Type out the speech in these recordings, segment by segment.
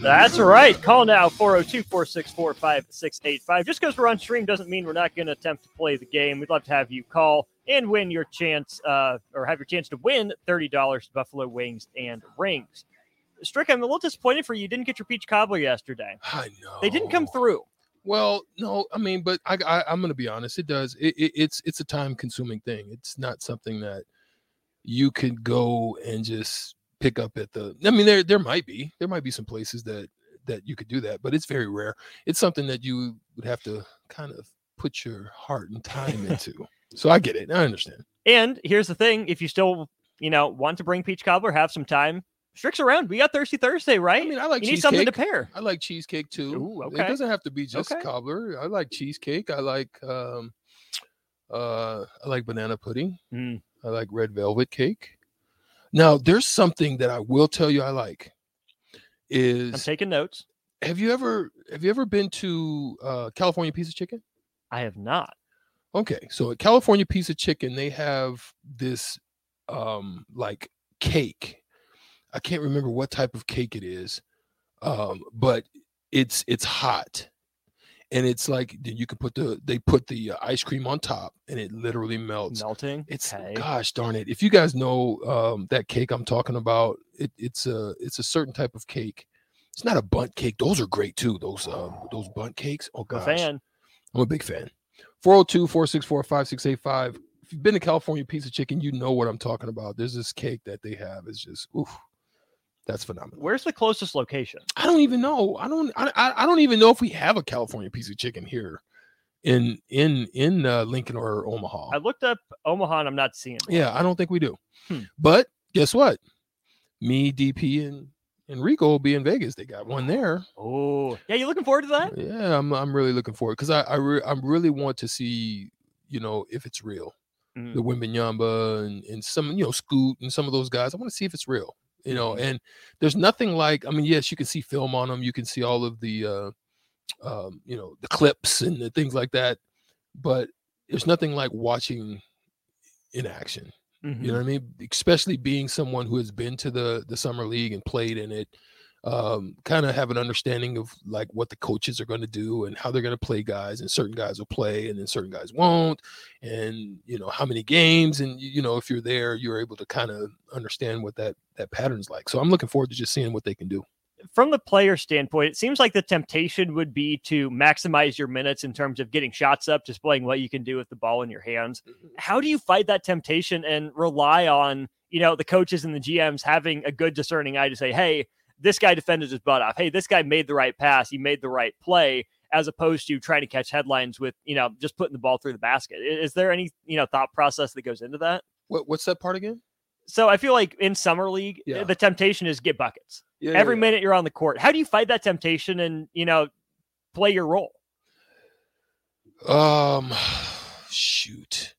That's right. Call now 402 464 5685. Just because we're on stream doesn't mean we're not going to attempt to play the game. We'd love to have you call and win your chance, uh, or have your chance to win $30 Buffalo Wings and Rings. Strick, I'm a little disappointed for you. You didn't get your peach cobbler yesterday. I know. They didn't come through. Well, no, I mean, but I, I am going to be honest. It does. It, it, it's it's a time consuming thing. It's not something that you could go and just pick up at the. I mean, there there might be there might be some places that that you could do that, but it's very rare. It's something that you would have to kind of put your heart and time into. so I get it. I understand. And here's the thing: if you still you know want to bring peach cobbler, have some time. Strick's around. We got Thirsty Thursday, right? I mean, I like you need something to pair. I like cheesecake too. Ooh, It doesn't have to be just Okay. cobbler. I like cheesecake. I like um uh I like banana pudding. Mm. I like red velvet cake. Now, there's something that I will tell you I like I'm is taking notes. have you ever have you ever been to uh California Pizza Kitchen? I have not. Okay, so at California Pizza Kitchen, they have this um like cake. I can't remember what type of cake it is, um, but it's it's hot, and it's like then you can put the they put the uh, ice cream on top, and it literally melts. Melting. It's Okay. gosh darn it! If you guys know um, that cake I'm talking about, it, it's a it's a certain type of cake. It's not a Bundt cake. Those are great too. Those uh, those Bundt cakes. Oh I'm a fan. I'm a big fan. 402 464 5685. If you've been to California Pizza Kitchen, you know what I'm talking about. There's this cake that they have. It's just, oof, that's phenomenal. Where's the closest location? I don't even know. I don't. I, I don't even know if we have a California Pizza Kitchen here in in in uh, Lincoln or Omaha. I looked up Omaha and I'm not seeing. one. Yeah, I don't think we do. Hmm. But guess what? Me, DP, and and Rico will be in Vegas. They got one there. Oh, yeah. You looking forward to that? Yeah, I'm I'm really looking forward because I I, re- I really want to see you know if it's real. Mm. The Wembanyama and and some you know Scoot and some of those guys. I want to see if it's real. You know, Mhm. and there's nothing like I mean, yes, you can see film on them. You can see all of the uh, um, you know the clips and the things like that, but there's nothing like watching in action. Mhm. You know what I mean? Especially being someone who has been to the the summer league and played in it, um, kind of have an understanding of like what the coaches are going to do and how they're going to play guys, and certain guys will play and then certain guys won't, and you know how many games, and you know if you're there, you're able to kind of understand what that that pattern's like. So I'm looking forward to just seeing what they can do. From the player standpoint, it seems like the temptation would be to maximize your minutes in terms of getting shots up, displaying what you can do with the ball in your hands. How do you fight that temptation and rely on, you know, the coaches and the GMs having a good discerning eye to say, hey, this guy defended his butt off. Hey, this guy made the right pass. He made the right play, as opposed to trying to catch headlines with, you know, just putting the ball through the basket. Is there any, you know, thought process that goes into that? What what's that part again? So I feel like in summer league, Yeah. the temptation is get buckets. Yeah, Every minute you're on the court. How do you fight that temptation and, you know, play your role? Um, shoot.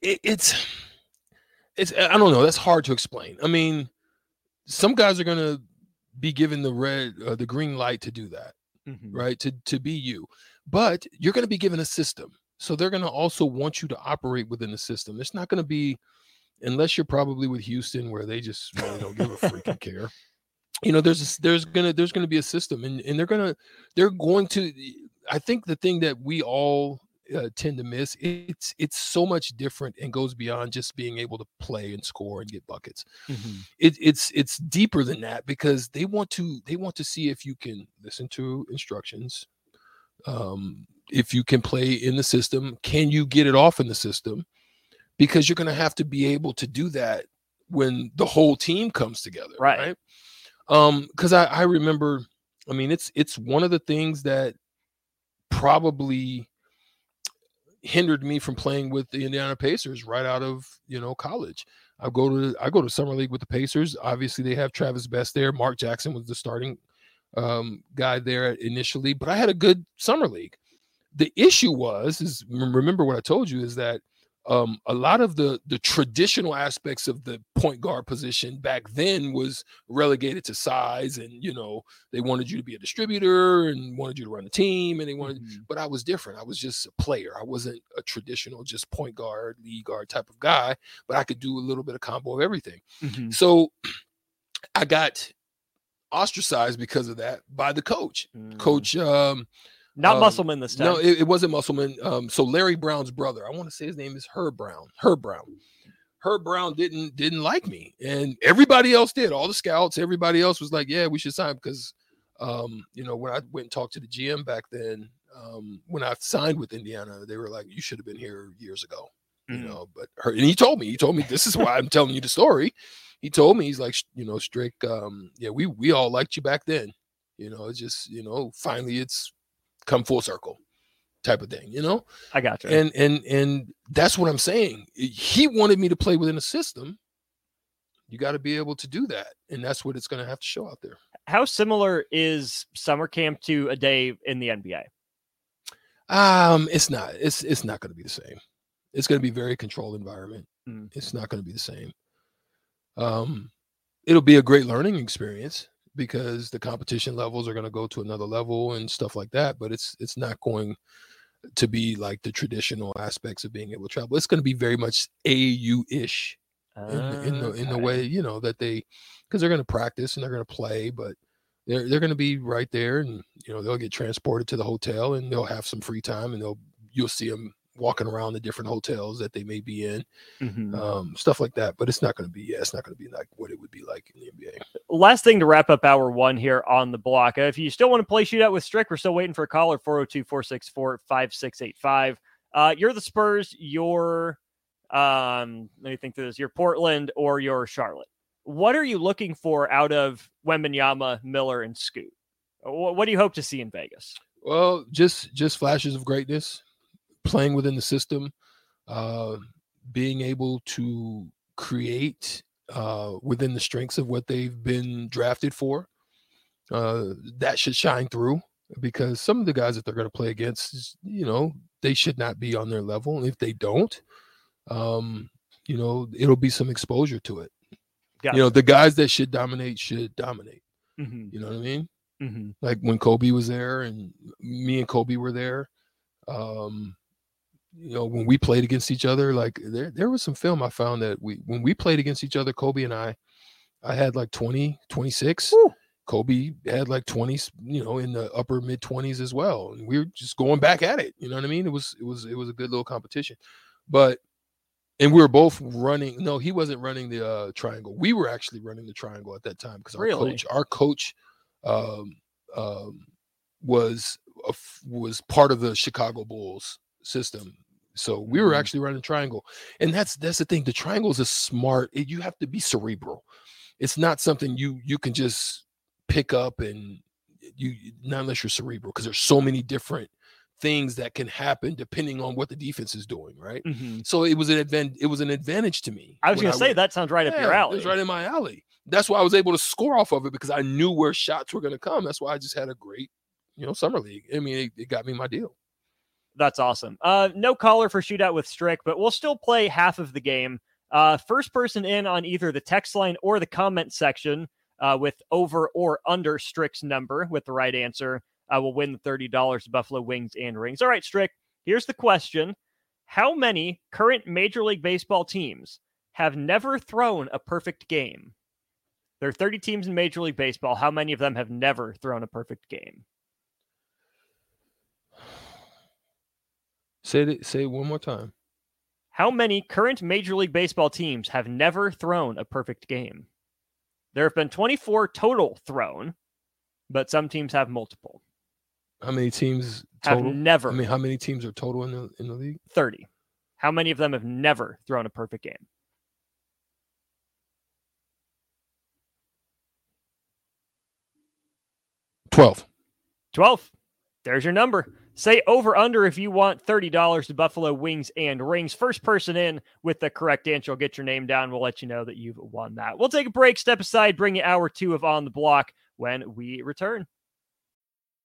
It, it's, it's. I don't know. That's hard to explain. I mean, some guys are gonna be given the red, uh, the green light to do that, Mhm. right? To to be you, but you're gonna be given a system. So they're going to also want you to operate within the system. It's not going to be, unless you're probably with Houston where they just really don't give a freaking care. You know, there's a, there's gonna there's gonna be a system, and and they're gonna they're going to. I think the thing that we all uh, tend to miss it's it's so much different and goes beyond just being able to play and score and get buckets Mm-hmm. it, it's it's deeper than that because they want to they want to see if you can listen to instructions um if you can play in the system can you get it off in the system because you're going to have to be able to do that when the whole team comes together Right. right, um because I, I remember i mean it's it's one of the things that probably hindered me from playing with the Indiana Pacers right out of you know college. I go to I go to summer league with the Pacers. Obviously, they have Travis Best there. Mark Jackson was the starting um, guy there initially, but I had a good summer league. The issue was is remember what I told you is that um, a lot of the the traditional aspects of the point guard position back then was relegated to size, and you know they wanted you to be a distributor and wanted you to run the team, and they wanted Mhm. but I was different. I was just a player. I wasn't a traditional just point guard, lead guard type of guy, but I could do a little bit of combo of everything. Mhm. So I got ostracized because of that by the coach. Mm. Coach um not um, Musselman this time. no, it, it wasn't Musselman. Um, so Larry Brown's brother, I want to say his name is Herb Brown. Herb Brown. Herb Brown didn't didn't like me, and everybody else did. All the scouts, everybody else was like, "Yeah, we should sign." Because, um, you know, when I went and talked to the GM back then, um, when I signed with Indiana, they were like, "You should have been here years ago." You Mhm. know, but her, and he told me, he told me, this is why I'm telling you the story. He told me, he's like, you know, Strick, um, yeah, we we all liked you back then. You know, it's just, you know, finally it's come full circle type of thing, you know? I got you. And and and that's what I'm saying. He wanted me to play within a system. You got to be able to do that. And that's what it's going to have to show out there. How similar is summer camp to a day in the NBA? Um, it's not. It's it's not going to be the same. It's going to be very controlled environment. Mm. It's not going to be the same. Um, it'll be a great learning experience because the competition levels are going to go to another level and stuff like that. But it's it's not going to be like the traditional aspects of being able to travel. It's going to be very much AAU ish in, the- in the uh, in the way you know that they because they're going to practice and they're going to play, but they're they're going to be right there, and you know they'll get transported to the hotel and they'll have some free time, and they'll you'll see them walking around the different hotels that they may be in, Mhm. um, stuff like that. But it's not going to be yeah, it's not going to be like what it would be like in the NBA. last thing to wrap up hour one here on the block. Uh, If you still want to play shootout with Strick, we're still waiting for a caller 402 464 5685. Uh, You're the Spurs, you're, um, let me think through this, you're Portland or you're Charlotte. What are you looking for out of Wembanyama, Miller, and Scoot? What, what do you hope to see in Vegas? Well, just just flashes of greatness, playing within the system, uh, being able to create uh, within the strengths of what they've been drafted for. Uh, that should shine through because some of the guys that they're going to play against, you know, they should not be on their level. And if they don't, um, you know, it'll be some exposure to it. Got You know, the guys that should dominate should dominate. hmm You know what I mean? hmm like when Kobe was there and me and Kobe were there. Um, you know, when we played against each other, like there there was some film I found that we when we played against each other, Kobe and I, I had like 20, 26. Woo. Kobe had like 20s, you know, in the upper mid 20s as well. And we were just going back at it. You know what I mean? It was it was it was a good little competition. But and we were both running. No, he wasn't running the uh, triangle. We were actually running the triangle at that time because our Really? coach, our coach, um, um, was a was part of the Chicago Bulls system. So we were Mhm. actually running triangle, and that's that's the thing. The triangle is a smart. it- you have to be cerebral. It's not something you you can just pick up and you not unless you're cerebral because there's so many different things that can happen depending on what the defense is doing. Right. hmm So it was an advan- it was an advantage to me. I was going to say went- that sounds right up your yeah, alley. It was right in my alley. That's why I was able to score off of it because I knew where shots were going to come. That's why I just had a great, you know, summer league. I mean, it, it got me my deal. That's awesome. Uh, no caller for shootout with Strick, but we'll still play half of the game. Uh, first person in on either the text line or the comment section uh, with over or under Strick's number with the right answer uh, will win the thirty dollars Buffalo Wings and Rings. All right, Strick. Here's the question How many current Major League Baseball teams have never thrown a perfect game? There are 30 teams in Major League Baseball. How many of them have never thrown a perfect game? Say it. Say it one more time. How many current Major League Baseball teams have never thrown a perfect game? There have been 24 total thrown, but some teams have multiple. How many teams Have never I mean, how many teams are total in the in the league? 30. How many of them have never thrown a perfect game? Twelve. 12. There's your number. Say over under if you want $30 to Buffalo Wings and Rings. First person in with the correct answer will get your name down. We'll let you know that you've won that. We'll take a break, step aside, bring you hour two of On the Block when we return.